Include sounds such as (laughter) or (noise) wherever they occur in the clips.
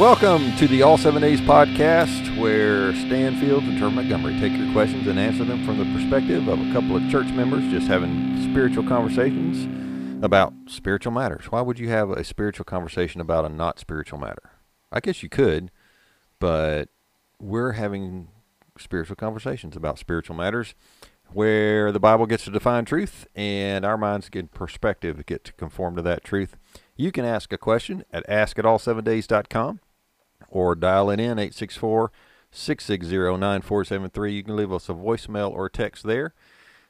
Welcome to the All Seven Days podcast, where Stan Fields and Trevor Montgomery take your questions and answer them from the perspective of a couple of church members just having spiritual conversations about spiritual matters. Why would you have a spiritual conversation about a not spiritual matter? I guess you could, but we're having spiritual conversations about spiritual matters where the Bible gets to define truth and our minds get perspective get to conform to that truth. You can ask a question at askitall7days.com or dial it in 864 660 9473. You can leave us a voicemail or text there,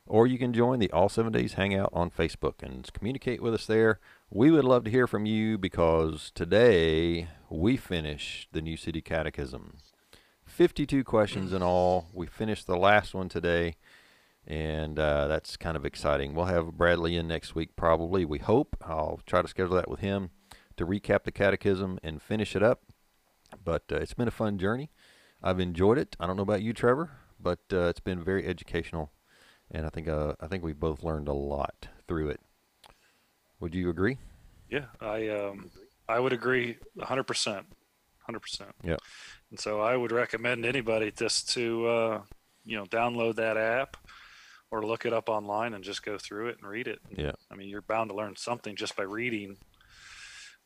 or you can join the All Seven Days Hangout on Facebook and communicate with us there. We would love to hear from you because today we finish the New City Catechism. 52 questions in all. We finished the last one today, and uh, that's kind of exciting. We'll have Bradley in next week, probably. We hope. I'll try to schedule that with him to recap the catechism and finish it up. But uh, it's been a fun journey. I've enjoyed it. I don't know about you, Trevor, but uh, it's been very educational, and I think uh, I think we both learned a lot through it. Would you agree? Yeah, I um, I would agree 100 percent, 100 percent. Yeah. And so I would recommend anybody just to uh, you know download that app or look it up online and just go through it and read it. Yeah. I mean, you're bound to learn something just by reading.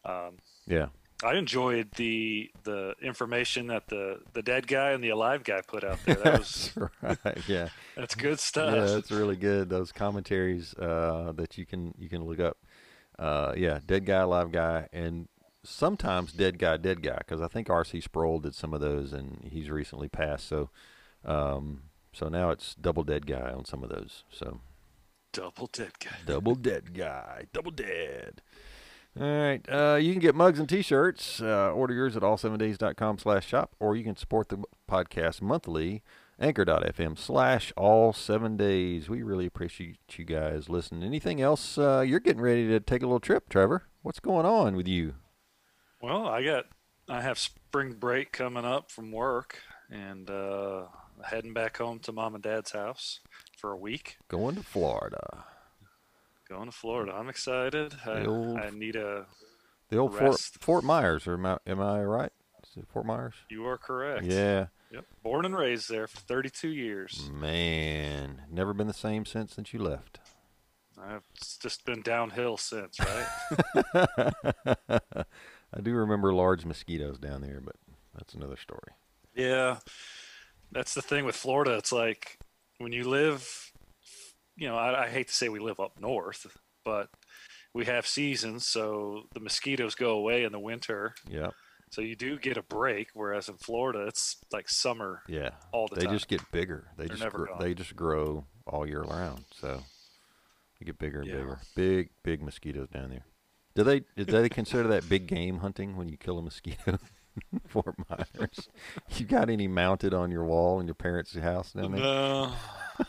Um, Yeah. I enjoyed the the information that the the dead guy and the alive guy put out there. That was That's (laughs) right. Yeah. that's good stuff. Yeah, that's really good. Those commentaries uh, that you can you can look up. Uh, yeah, dead guy, alive guy, and sometimes dead guy, dead guy. Because I think R.C. Sproul did some of those, and he's recently passed. So, um, so now it's double dead guy on some of those. So Double dead guy. double dead guy, double dead. All right, uh, you can get mugs and T-shirts. Uh, order yours at all7days.com slash shop, or you can support the podcast monthly. Anchor.fm slash all seven days. We really appreciate you guys listening. Anything else? Uh, you're getting ready to take a little trip, Trevor. What's going on with you? Well, I got I have spring break coming up from work and uh, heading back home to mom and dad's house for a week. Going to Florida. Going to Florida. I'm excited. I, old- I need a. The old Fort, Rest. Fort Myers, or am I, am I right? Is it Fort Myers? You are correct. Yeah. Yep. Born and raised there for 32 years. Man, never been the same since since you left. I've it's just been downhill since, right? (laughs) I do remember large mosquitoes down there, but that's another story. yeah. That's the thing with Florida. It's like when you live, you know, I, I hate to say we live up north, but we have seasons, so the mosquitoes go away in the winter. Yeah, So you do get a break, whereas in Florida it's like summer yeah. all the they time. just get bigger. They They're just gr- they just grow all year round. So they get bigger and Yeah. bigger. Big big mosquitoes down there. Do they do they consider that big game hunting when you kill a mosquito? (laughs) (laughs) Fort Myers. (laughs) you got any mounted on your wall in your parents' house down there? No,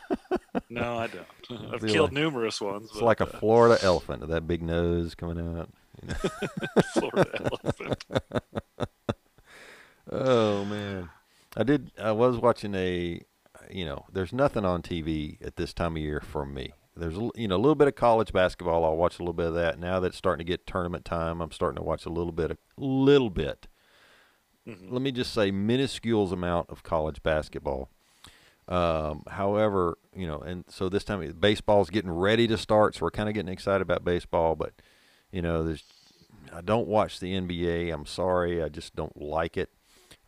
(laughs) no, I don't. I've killed numerous ones. It's but, like a uh, Florida elephant with that big nose coming out. you know. Florida elephant. Oh man, I did. I was watching a. You know, there's nothing on TV at this time of year for me. There's you know a little bit of college basketball. I'll watch a little bit of that. Now that it's starting to get tournament time, I'm starting to watch a little bit, a little bit. Mhm. Let me just say, minuscule amount of college basketball. Um, however, you know, and so this time baseball's getting ready to start, so we're kind of getting excited about baseball. But you know, there's I don't watch the NBA. I'm sorry, I just don't like it.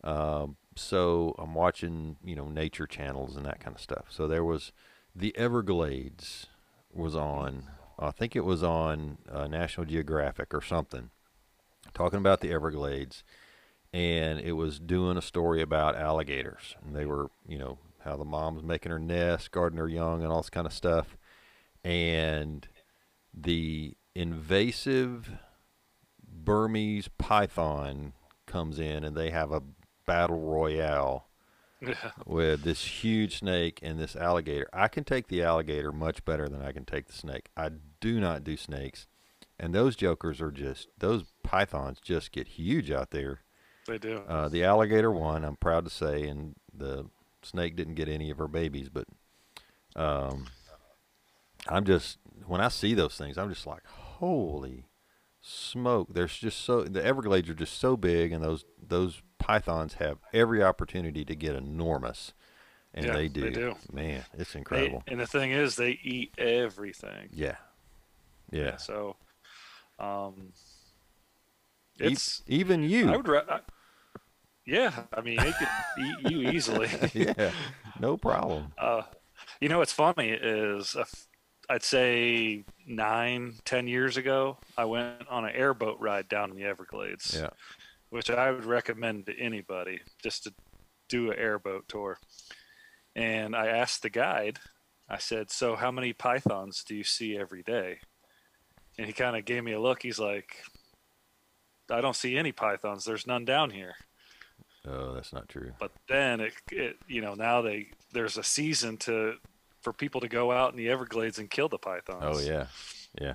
Um, so I'm watching, you know, nature channels and that kind of stuff. So there was the Everglades was on. I think it was on uh, National Geographic or something, talking about the Everglades, and it was doing a story about alligators. And they were, you know, how the mom's making her nest, guarding her young, and all this kind of stuff. And the invasive Burmese python comes in, and they have a battle royale Yeah. with this huge snake and this alligator. I can take the alligator much better than I can take the snake. I do not do snakes. And those jokers are just, those pythons just get huge out there. They do. Uh, the alligator won, I'm proud to say, and the snake didn't get any of her babies. But um, I'm just, when I see those things, I'm just like, holy smoke. There's just so the Everglades are just so big, and those those pythons have every opportunity to get enormous, and Yeah, they, they do. do. Man, it's They, incredible. and the thing is, they eat everything. yeah, yeah. So, um, it's even you. I would. I, yeah, I mean, they could eat you easily. (laughs) yeah, no problem. (laughs) Uh, you know what's funny is uh, I'd say nine, ten years ago, I went on an airboat ride down in the Everglades, Yeah, which I would recommend to anybody just to do an airboat tour. And I asked the guide, I said, "So how many pythons do you see every day?" And he kind of gave me a look. He's like, "I don't see any pythons. There's none down here." Oh, that's not true. but then it, it you know now they there's a season to for people to go out in the Everglades and kill the pythons. Oh yeah, yeah,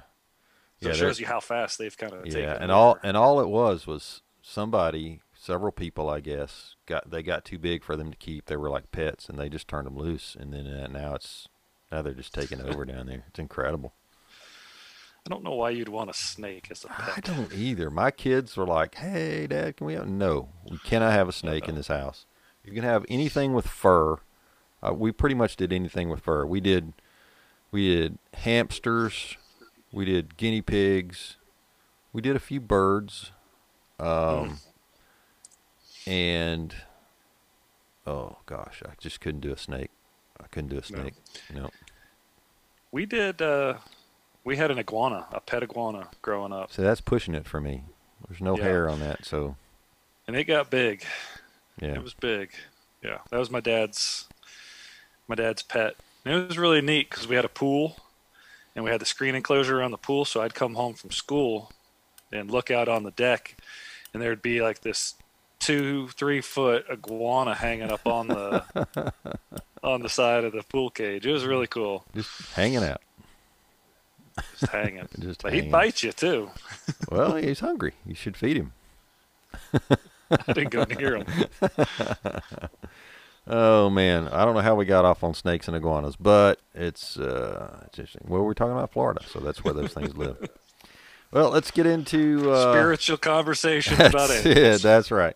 so yeah. it shows you how fast they've kind of yeah, taken and all and all it was was somebody, several people, I guess, got they got too big for them to keep. They were like pets, and they just turned them loose. And then uh, now it's now they're just taking over down there. It's incredible. I don't know why you'd want a snake as a pet. I don't either. My kids were like, "Hey, Dad, can we have?" No, we cannot have a snake in this house. You can have anything with fur. Uh, we pretty much did anything with fur. We did, we did hamsters, we did guinea pigs, we did a few birds, um, and oh gosh, I just couldn't do a snake. I couldn't do a No. snake. No. We did. Uh, we had an iguana, a pet iguana, growing up, So that's pushing it for me. There's no Yeah. hair on that, so and it got big. yeah. It was big. Yeah, that was my dad's. My dad's pet. And it was really neat because we had a pool, and we had the screen enclosure around the pool. So I'd come home from school, and look out on the deck, and there'd be like this two, three foot iguana hanging up on the (laughs) on the side of the pool cage. It was really cool, just hanging out. (laughs) just hanging. Just But hanging. he'd bite you too. (laughs) Well, he's hungry. You should feed him. (laughs) I didn't go near him. Oh man, I don't know how we got off on snakes and iguanas, but it's uh, it's interesting. Well, we're talking about Florida, so that's where those things live. Well, let's get into uh, Spiritual conversations That's about it. animals. That's right.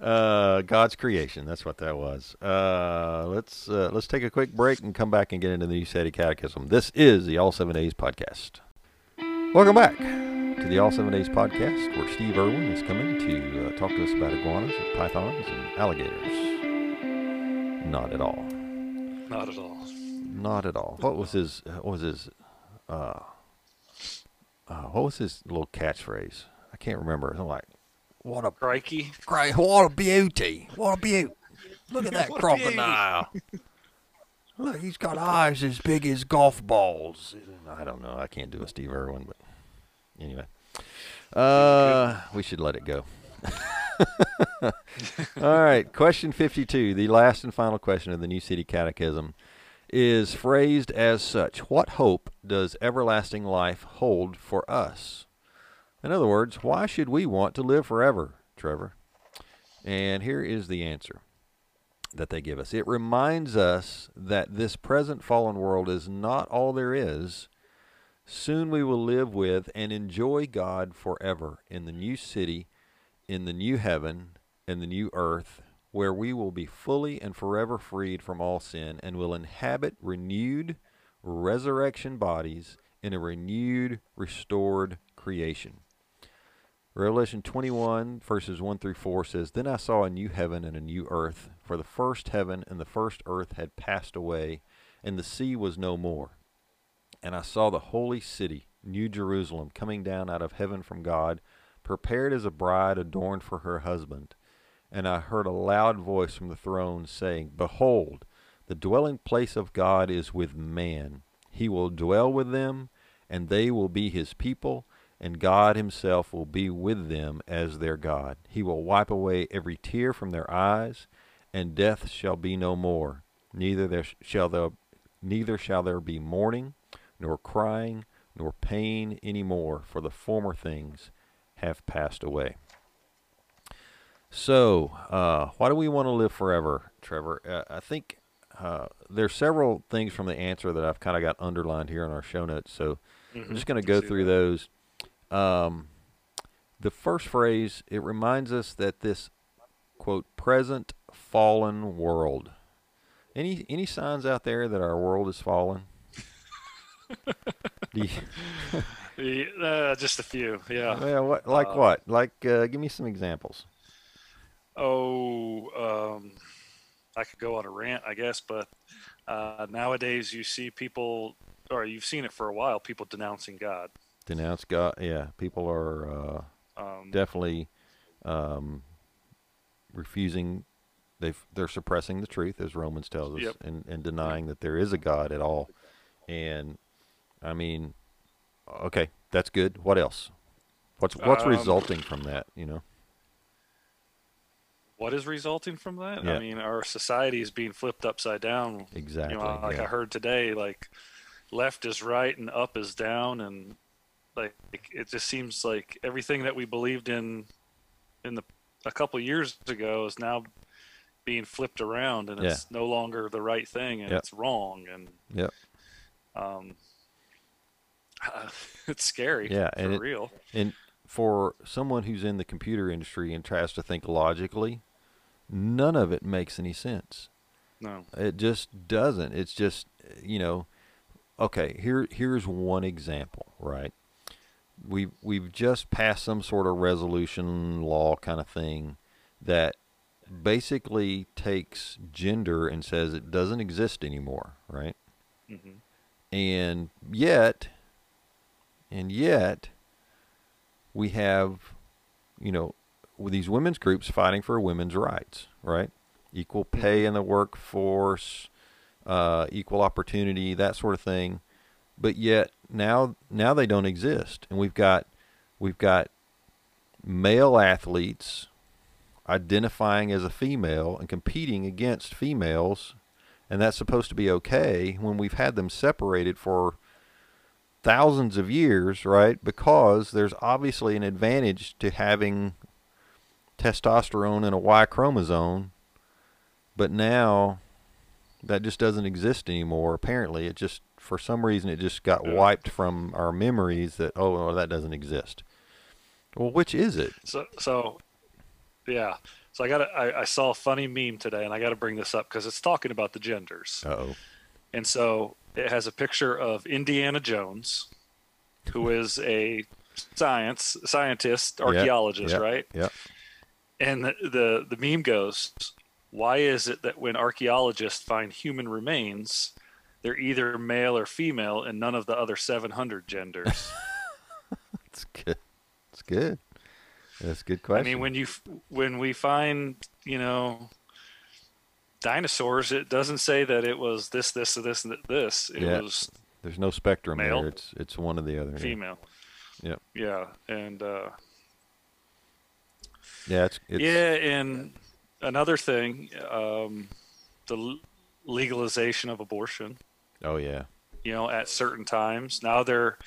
Uh, God's creation. That's what that was. Uh, let's uh, let's take a quick break and come back and get into the New City Catechism. This is the All Seven Days podcast. Welcome back to the All Seven Days podcast, where Steve Irwin is coming to uh, talk to us about iguanas and pythons and alligators. Not at all. Not at all. Not at all. What was his? What was his? Uh, uh, what was his little catchphrase? I can't remember. I'm like, what a Crikey. great, what a beauty, what a beauty! Look at (laughs) that What a beauty. crocodile. (laughs) Look, he's got eyes as big as golf balls. I don't know. I can't do a Steve Irwin, but anyway, uh, we should let it go. (laughs) All right, question 52, the last and final question of the New City Catechism, is phrased as such What hope does everlasting life hold for us? In other words, why should we want to live forever, Trevor? And here is the answer that they give us it reminds us that this present fallen world is not all there is. Soon we will live with and enjoy God forever in the new city, in the new heaven, and the new earth, where we will be fully and forever freed from all sin and will inhabit renewed resurrection bodies in a renewed, restored creation. Revelation 21, verses 1 through 4 says, Then I saw a new heaven and a new earth, for the first heaven and the first earth had passed away, and the sea was no more. And I saw the holy city, New Jerusalem, coming down out of heaven from God, prepared as a bride adorned for her husband. And I heard a loud voice from the throne saying, Behold, the dwelling place of God is with man. He will dwell with them, and they will be his people, and God himself will be with them as their God. He will wipe away every tear from their eyes, and death shall be no more. Neither there shall there, neither shall there be mourning, nor crying, nor pain any more, for the former things have passed away. So, uh, why do we want to live forever, Trevor? Uh, I think uh, there's several things from the answer that I've kind of got underlined here in our show notes. So I'm Mhm. just going to go through that. those. Um, the first phrase it reminds us that this quote present fallen world. Any any signs out there that our world is fallen? (laughs) You- uh, just a few. Yeah. well, what like Uh, what? Like uh, give me some examples. Oh, um, I could go on a rant, I guess, but uh, nowadays you see people, or you've seen it for a while, people denouncing God. Denounce God. Yeah, people are uh, Um, definitely um, refusing. They they're suppressing the truth, as Romans tells us, Yep. and, and denying that there is a God at all. And I mean, okay, that's good. What else? What's what's Um, resulting from that? You know. what is resulting from that? Yeah. I mean, our society is being flipped upside down. Exactly. You know, like yeah. I heard today, like left is right and up is down, and like it just seems like everything that we believed in in the a couple years ago is now being flipped around, and it's no longer the right thing, and it's wrong, and Yep. um, (laughs) it's scary. Yeah, for and it- real. And for someone who's in the computer industry and tries to think logically, none of it makes any sense. No. It just doesn't. It's just you know, okay. Here here's one example, right? We we've just passed some sort of resolution law kind of thing that basically takes gender and says it doesn't exist anymore, right? hmm And yet, and yet, we have, you know, these women's groups fighting for women's rights, right? Equal pay in the workforce, uh, equal opportunity, that sort of thing. But yet now, now they don't exist, and we've got, we've got male athletes identifying as a female and competing against females and that's supposed to be okay when we've had them separated for thousands of years, right? Because there's obviously an advantage to having testosterone and a Y chromosome, but now that just doesn't exist anymore. Apparently, it just for some reason it just got Yeah. wiped from our memories that oh, well, that doesn't exist. Well, which is it? So, so, yeah. So I got I, I saw a funny meme today, and I got to bring this up because it's talking about the genders. Oh, And so it has a picture of Indiana Jones, who (laughs) is a science scientist, archaeologist, yep, right? yep. And the, the the meme goes, "Why is it that when archaeologists find human remains, they're either male or female, and none of the other 700 genders?" (laughs) It's good. It's good. That's a good question. I mean, when you when we find you know dinosaurs, it doesn't say that it was this, this, this, and this. It Yeah. was There's no spectrum Male? there. It's it's one or the other. female. Yep. Yeah, and uh, Yeah, it's, it's yeah, and another thing, um, the l- legalization of abortion. Oh yeah. You know, at certain times now they're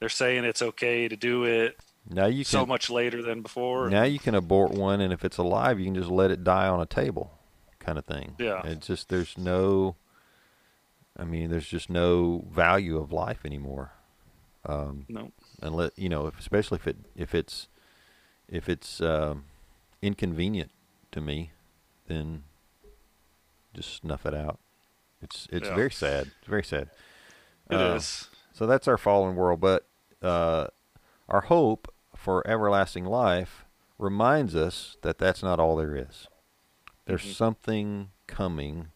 they're saying it's okay to do it Now you can, so much later than before. now you can abort one, and if it's alive, you can just let it die on a table, kind of thing. Yeah. It's just there's no. I mean, there's just no value of life anymore. Um, No. unless you know, if, especially if it if it's if it's um, inconvenient to me, then just snuff it out. It's it's Yeah. very sad. It's very sad. It Uh, is. So that's our fallen world, but uh, our hope for everlasting life reminds us that that's not all there is. There's Mhm. something coming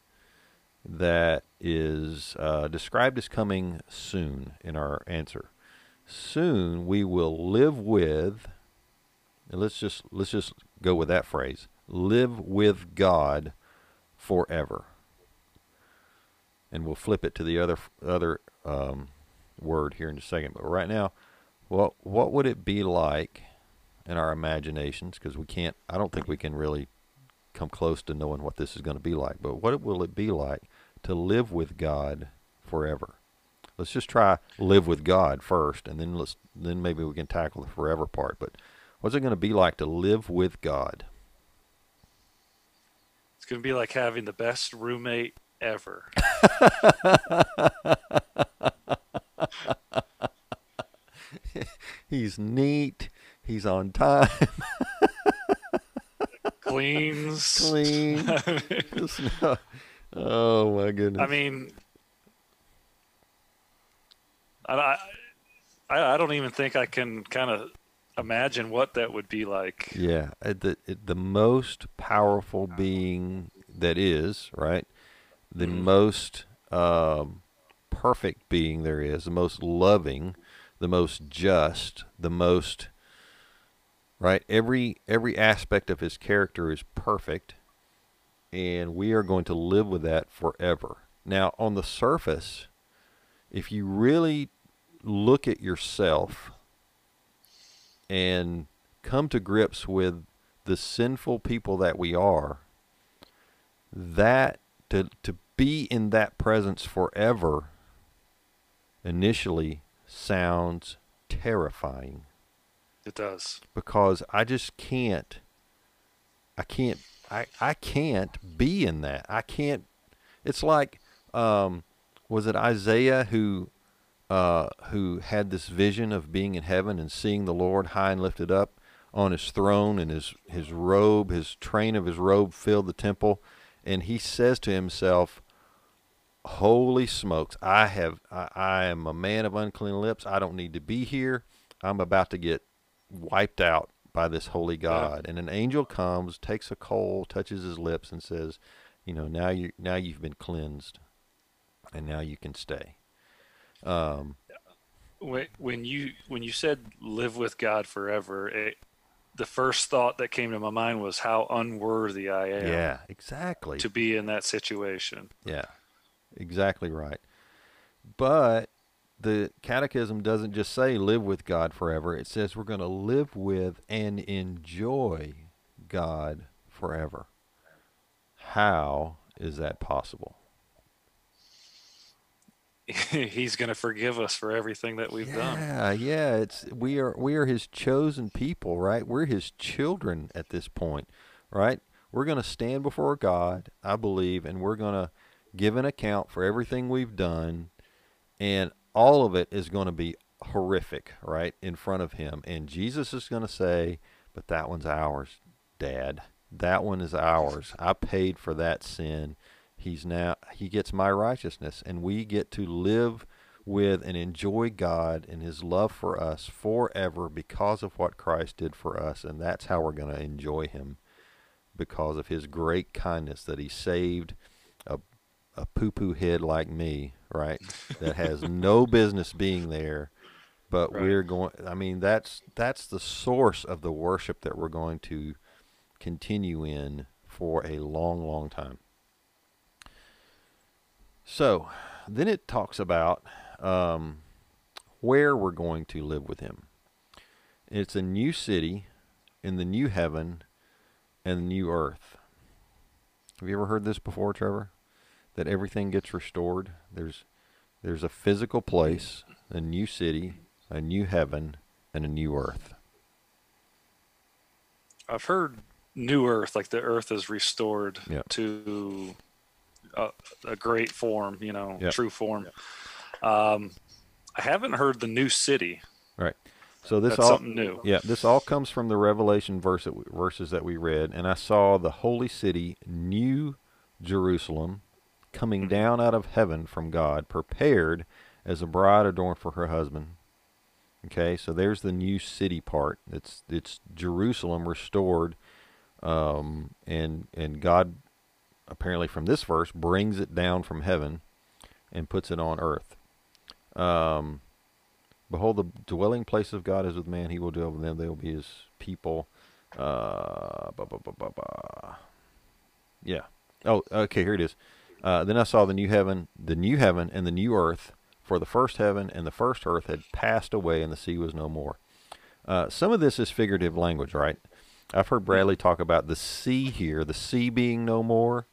that is uh, described as coming soon in our answer. Soon we will live with. and Let's just let's just go with that phrase. Live with God forever. And we'll flip it to the other other um, word here in a second. But right now, what what would it be like in our imaginations? Because we can't. I don't think we can really come close to knowing what this is going to be like. But what will it be like to live with God forever? Let's just try live with God first, and then let's then maybe we can tackle the forever part. But what's it going to be like to live with God? It's going to be like having the best roommate ever. (laughs) He's neat. He's on time. (laughs) Cleans. Clean. (laughs) Oh my goodness. I mean, I, I, I don't even think I can kind of imagine what that would be like. Yeah, uh, the the most powerful being that is right, the Mhm. most um, perfect being there is, the most loving, the most just, the most right. Every every aspect of his character is perfect, and we are going to live with that forever. Now, on the surface, if you really look at yourself and come to grips with the sinful people that we are, that to to be in that presence forever initially sounds terrifying It does. because I just can't I can't I I can't be in that. I can't it's like um was it Isaiah who uh who had this vision of being in heaven and seeing the Lord high and lifted up on his throne and his his robe his train of his robe filled the temple and he says to himself holy smokes I have I, I am a man of unclean lips I don't need to be here I'm about to get wiped out by this holy God. And an angel comes, takes a coal, touches his lips, and says, "You know, now you now you've been cleansed, and now you can stay." Um, When, when you when you said live with God forever, it, the first thought that came to my mind was how unworthy I am yeah, exactly. to be in that situation. Yeah, exactly right. But the catechism doesn't just say live with God forever. It says we're going to live with and enjoy God forever. How is that possible? (laughs) He's going to forgive us for everything that we've done. Yeah, yeah. It's we are we are his chosen people, right? We're his children at this point, right? We're going to stand before God, I believe, and we're going to give an account for everything we've done, and all of it is going to be horrific, right, in front of him. And Jesus is going to say, "But that one's ours, Dad. That one is ours. I paid for that sin. He's now he gets my righteousness, and we get to live." with and enjoy God and His love for us forever because of what Christ did for us. And that's how we're going to enjoy Him because of His great kindness that He saved a, a poo poo head like me, right? that has (laughs) no business being there. But Right. we're going, I mean, that's, that's the source of the worship that we're going to continue in for a long, long time. So then it talks about um, where we're going to live with him. It's a new city in the new heaven and the new earth. Have you ever heard this before, Trevor? That everything gets restored. There's there's a physical place, a new city, a new heaven, and a new earth. I've heard new Earth, like the Earth is restored to a, a great form, you know, Yeah. true form. Um, I haven't heard the new city. Right. So this That's all something new. Yeah, this all comes from the Revelation verse that we, verses that we read, and I saw the holy city, New Jerusalem, coming down out of heaven from God, prepared as a bride adorned for her husband. Okay, so there's the new city part. It's it's Jerusalem restored, um, and and God apparently from this verse brings it down from heaven and puts it on earth. Um, Behold, the dwelling place of God is with man. He will dwell with them. They will be his people. Uh, ba, ba, ba, ba, ba. Yeah. Oh, okay. Here it is. Uh, then I saw the new heaven, the new heaven, and the new earth. For the first heaven and the first earth had passed away, and the sea was no more. Uh, some of this is figurative language, right? I've heard Bradley talk about the sea here, the sea being no more.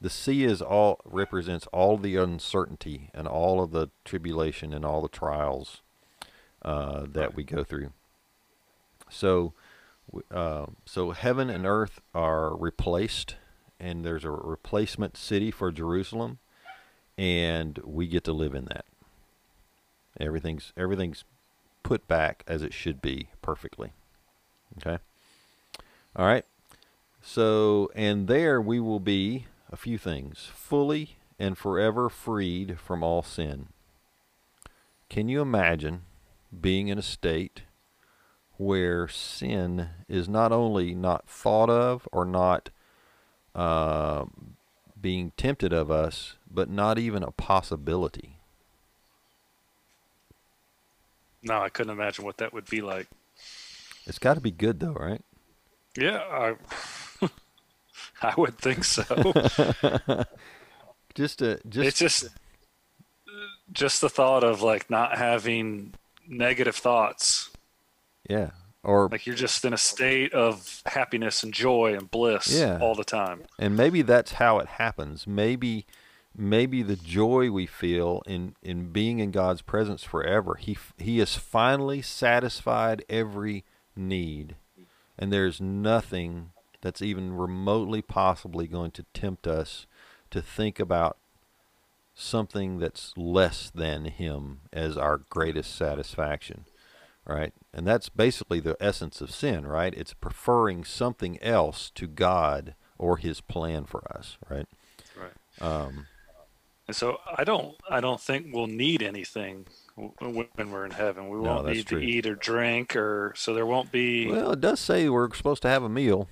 The sea is all represents all the uncertainty and all of the tribulation and all the trials uh, that we go through. So, uh, so heaven and earth are replaced, and there's a replacement city for Jerusalem, and we get to live in that. Everything's everything's put back as it should be perfectly. Okay. All right. So, and there we will be a few things fully and forever freed from all sin. Can you imagine being in a state where sin is not only not thought of or not uh, being tempted of us, but not even a possibility? No, I couldn't imagine what that would be like. It's got to be good, though, right? Yeah, I, (laughs) I would think so. (laughs) just to just it's just just the thought of like not having negative thoughts. yeah, or Like you're just in a state of happiness and joy and bliss Yeah. all the time. and maybe that's how it happens. Maybe maybe the joy we feel in in being in God's presence forever. He he has finally satisfied every need, and there's nothing that's even remotely possibly going to tempt us to think about something that's less than him as our greatest satisfaction right and that's basically the essence of sin right it's preferring something else to god or his plan for us right Right. um, And so I don't I don't think we'll need anything when we're in heaven. We won't that's need true. to eat or drink or so there won't be well it does say we're supposed to have a meal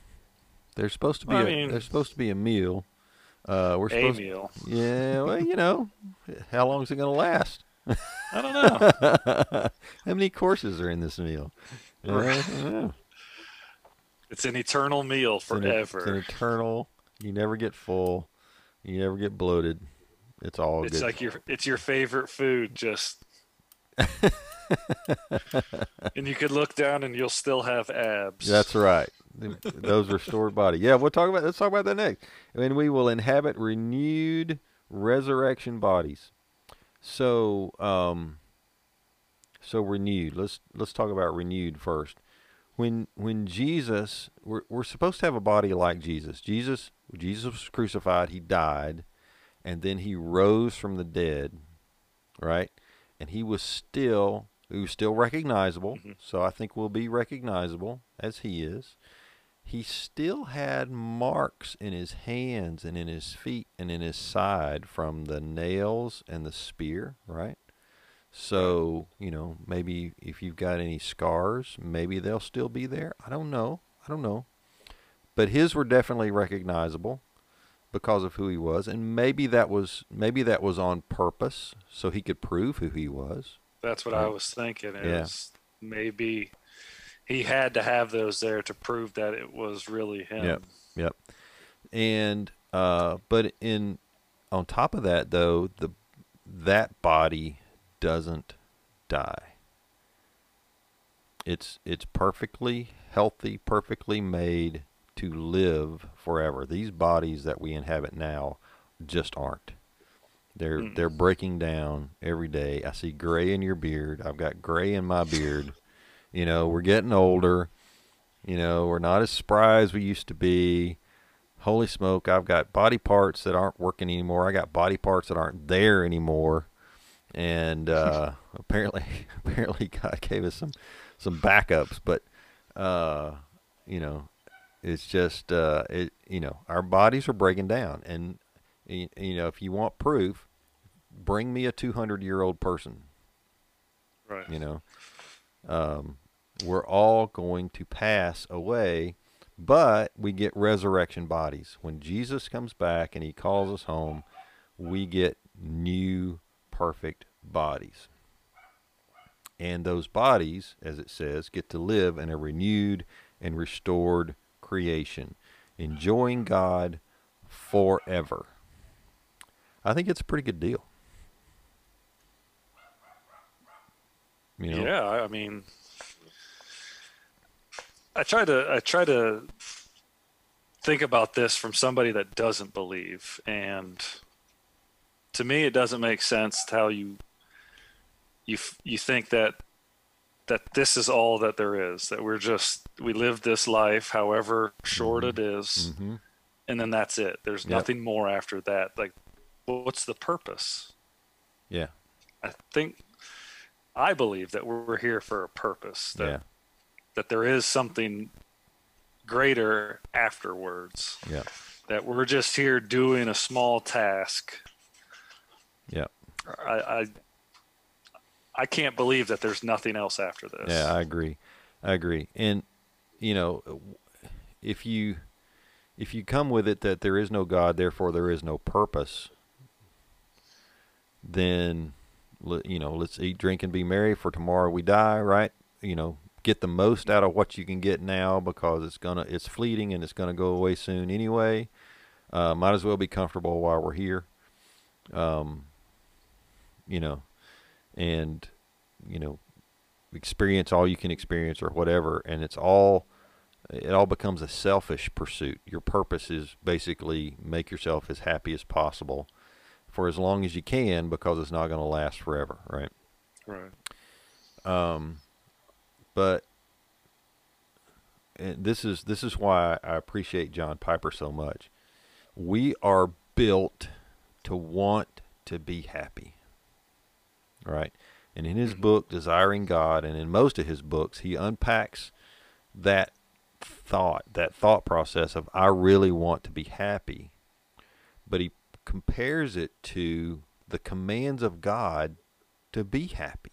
there's supposed to be I a, mean- there's supposed to be a meal uh, we're a supposed meal. yeah well you know how long is it going to last I don't know. (laughs) how many courses are in this meal I know. it's an eternal meal It's an- forever. It's an eternal. You never get full. You never get bloated. It's all It's good. like your it's your favorite food, just (laughs) and you could look down and you'll still have abs. That's right. Th- Those restored body. Yeah, we'll talk about. Let's talk about that next. And we will inhabit renewed resurrection bodies. So, um, so renewed. Let's let's talk about renewed first. When when Jesus, we're we're supposed to have a body like Jesus. Jesus Jesus was crucified. He died, and then he rose from the dead. Right, and he was still he was still recognizable. Mhm. So I think we'll be recognizable as he is. He still had marks in his hands and in his feet and in his side from the nails and the spear, right? So, you know, maybe if you've got any scars, maybe they'll still be there. I don't know. I don't know. But his were definitely recognizable because of who he was, and maybe that was maybe that was on purpose so he could prove who he was. That's what I was thinking. Yeah. Is maybe he had to have those there to prove that it was really him. Yep. Yep. And uh, but in on top of that though, the that body doesn't die. It's it's perfectly healthy, perfectly made to live forever. These bodies that we inhabit now just aren't. They're Mm. they're breaking down every day. I see gray in your beard. I've got gray in my beard. You know, we're getting older. You know, we're not as spry as we used to be. Holy smoke, I've got body parts that aren't working anymore. I got body parts that aren't there anymore. And uh, (laughs) apparently (laughs) apparently God gave us some some backups, but uh, you know, it's just uh, it you know, our bodies are breaking down and y- you know, if you want proof, bring me a 200-year-old person Right. you know um, we're all going to pass away but we get resurrection bodies. When jesus comes back and he calls us home we get new perfect bodies. And those bodies as it says get to live in a renewed and restored creation enjoying god forever. I think it's a pretty good deal. You know? Yeah, I mean, I try to I try to think about this from somebody that doesn't believe, and to me, it doesn't make sense how you you you think that that this is all that there is that we're just we live this life however short it is, hmm and then that's it. There's Yep. nothing more after that. Like what's the purpose? Yeah. I think i believe that we're here for a purpose that yeah that there is something greater afterwards. Yeah. That we're just here doing a small task. Yeah. I, I I can't believe that there's nothing else after this. Yeah, I agree. I agree. And you know, if you if you come with it that there is no God, therefore there is no purpose, then you know, let's eat, drink, and be merry, for tomorrow we die. Right? You know, get the most out of what you can get now because it's gonna it's fleeting and it's gonna go away soon anyway. Uh, might as well be comfortable while we're here. Um, you know, and you know, experience all you can experience or whatever, and it's all it all becomes a selfish pursuit. Your purpose is basically make yourself as happy as possible for as long as you can because it's not going to last forever, right? Right. Um, but and this is this is why I appreciate John Piper so much. We are built to want to be happy. Right? And in his mm-hmm. book Desiring God and in most of his books he unpacks that thought, that thought process of I really want to be happy. But he compares it to the commands of God to be happy.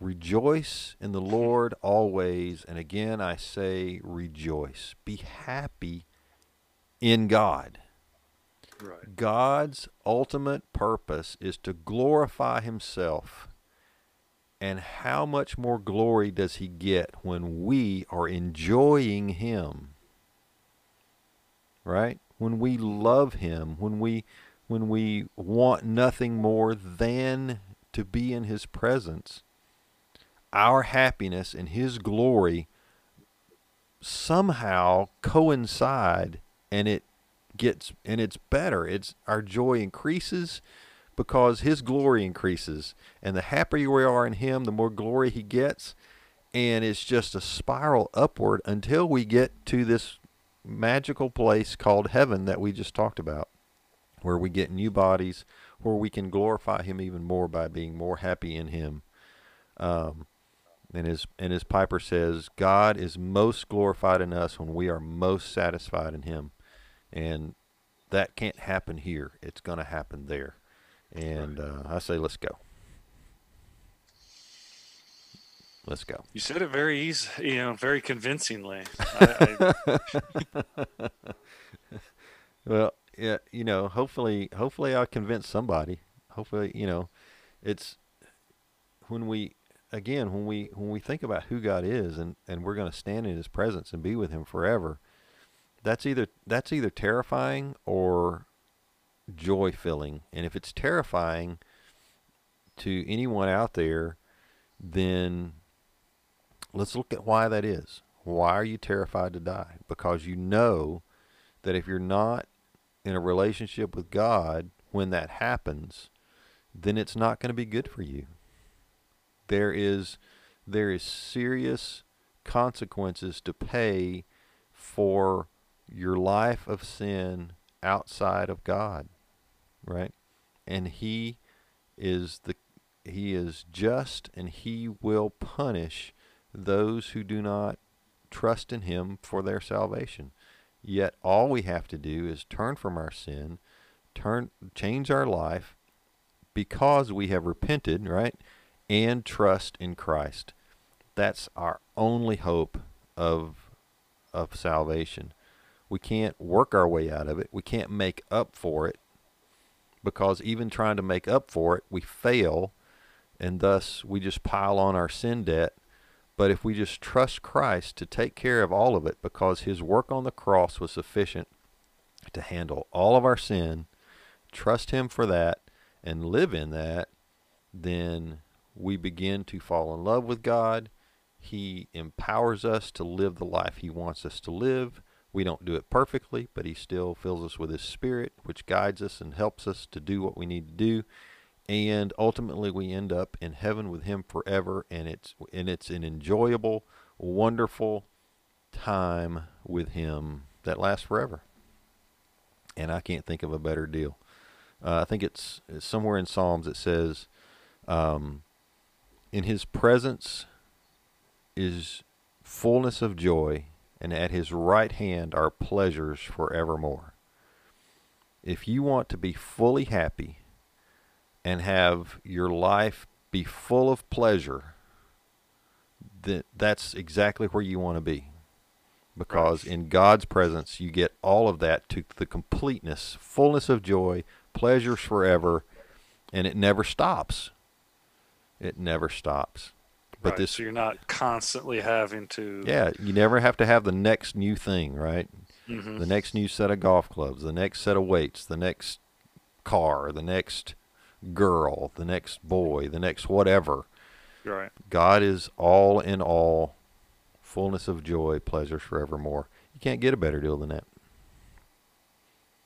Rejoice in the Lord always. And again, I say rejoice. Be happy in God. Right. God's ultimate purpose is to glorify Himself. And how much more glory does He get when we are enjoying Him? Right? When we love Him, when we when we want nothing more than to be in His presence, our happiness and His glory somehow coincide and it gets and it's better. It's our joy increases because his glory increases. And the happier we are in him the more glory he gets. And it's just a spiral upward until we get to this magical place called heaven that we just talked about where we get new bodies where we can glorify him even more by being more happy in him. Um, and as and as Piper says, God is most glorified in us when we are most satisfied in Him, and that can't happen here. It's going to happen there. And uh, I say, let's go. Let's go. You said it very easy, you know, very convincingly. I, (laughs) I... well, yeah, you know, hopefully, hopefully, I convince somebody. Hopefully, you know, it's when we again, when we when we think about who God is and, and we're going to stand in His presence and be with Him forever, that's either that's either terrifying or joy filling. And if it's terrifying to anyone out there, then let's look at why that is. Why are you terrified to die? Because you know that if you're not in a relationship with God when that happens, then it's not going to be good for you there is there is serious consequences to pay for your life of sin outside of God, right? And he is the he is just and he will punish those who do not trust in him for their salvation. Yet all we have to do is turn from our sin, turn change our life because we have repented, right? And trust in Christ. That's our only hope of of salvation. We can't work our way out of it. We can't make up for it because even trying to make up for it, we fail and thus we just pile on our sin debt. But if we just trust Christ to take care of all of it because his work on the cross was sufficient to handle all of our sin, trust him for that and live in that, then we begin to fall in love with God. He empowers us to live the life He wants us to live. We don't do it perfectly, but He still fills us with His Spirit, which guides us and helps us to do what we need to do. And ultimately, we end up in heaven with Him forever, and it's and it's an enjoyable, wonderful time with Him that lasts forever. And I can't think of a better deal. Uh, I think it's, it's, somewhere in Psalms it says, um, in his presence is fullness of joy, and at his right hand are pleasures forevermore. If you want to be fully happy and have your life be full of pleasure, then that's exactly where you want to be. Because in God's presence, you get all of that to the completeness, fullness of joy, pleasures forever, and it never stops. It never stops. But right, this, so you're not constantly having to. yeah, you never have to have the next new thing, right? Mhm. The next new set of golf clubs, the next set of weights, the next car, the next girl, the next boy, the next whatever. Right. God is all in all, fullness of joy, pleasures forevermore. You can't get a better deal than that.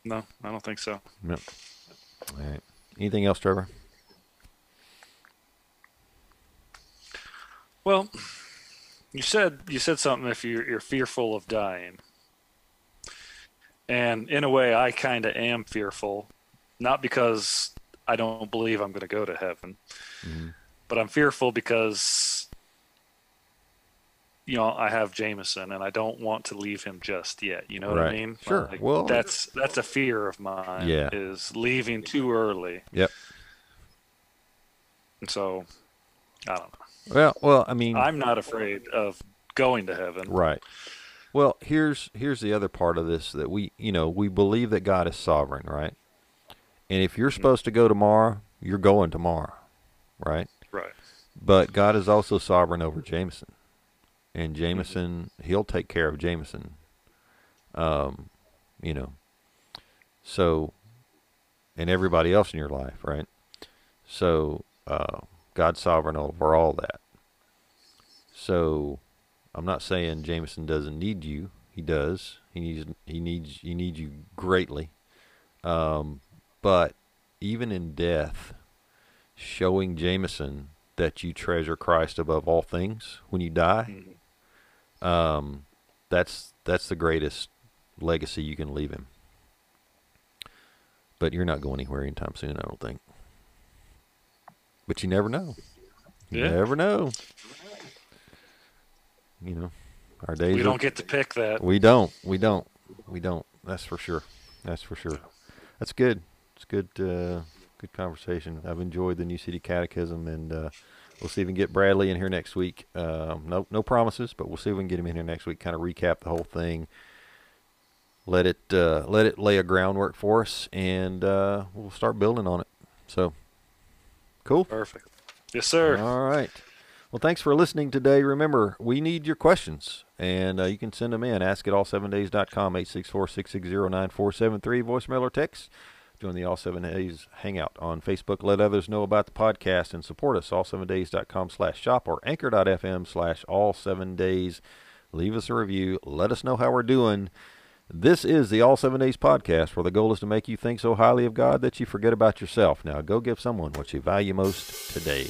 No, I don't think so. Yep. All right. Anything else, Trevor? Well, you said you said something if you're you're fearful of dying. And in a way I kind of am fearful, not because I don't believe I'm going to go to heaven, Mhm. but I'm fearful because you know, I have Jameson and I don't want to leave him just yet. You know what I mean? Sure. Like, Well- that's that's a fear of mine. Yeah. Is leaving too early. Yep. And so I don't know. Well, well, I mean, I'm not afraid of going to heaven. Right. Well, here's here's the other part of this that we you know we believe that God is sovereign, right? And if you're supposed to go tomorrow, you're going tomorrow, right? Right. But God is also sovereign over Jameson, and Jameson He'll take care of Jameson. Um, you know. So, and everybody else in your life, right? So, uh, God's sovereign over all that. So, I'm not saying Jameson doesn't need you. He does. He needs. He needs. He needs you greatly. Um, but even in death, showing Jameson that you treasure Christ above all things when you die, um, that's that's the greatest legacy you can leave him. But you're not going anywhere anytime soon, I don't think. But you never know. You Yeah. never know. You know, our days. We don't get to pick that. we don't. We don't. We don't. That's for sure. That's for sure. That's good. It's good. Uh, good conversation. I've enjoyed the New City Catechism, and uh, we'll see if we can get Bradley in here next week. Um, no, no promises, but we'll see if we can get him in here next week. Kind of recap the whole thing. Let it uh, let it lay a groundwork for us, and uh, we'll start building on it. So, cool. Perfect. Yes, sir. All right. Well, thanks for listening today. Remember, we need your questions, and uh, you can send them in. Ask at all7days.com, 864-660-9473, voicemail or text. Join the All 7 Days Hangout on Facebook. Let others know about the podcast and support us, all7days.com slash shop or anchor.fm slash all 7 days. Leave us a review. Let us know how we're doing. This is the All Seven Days podcast, where the goal is to make you think so highly of God that you forget about yourself. Now, go give someone what you value most today.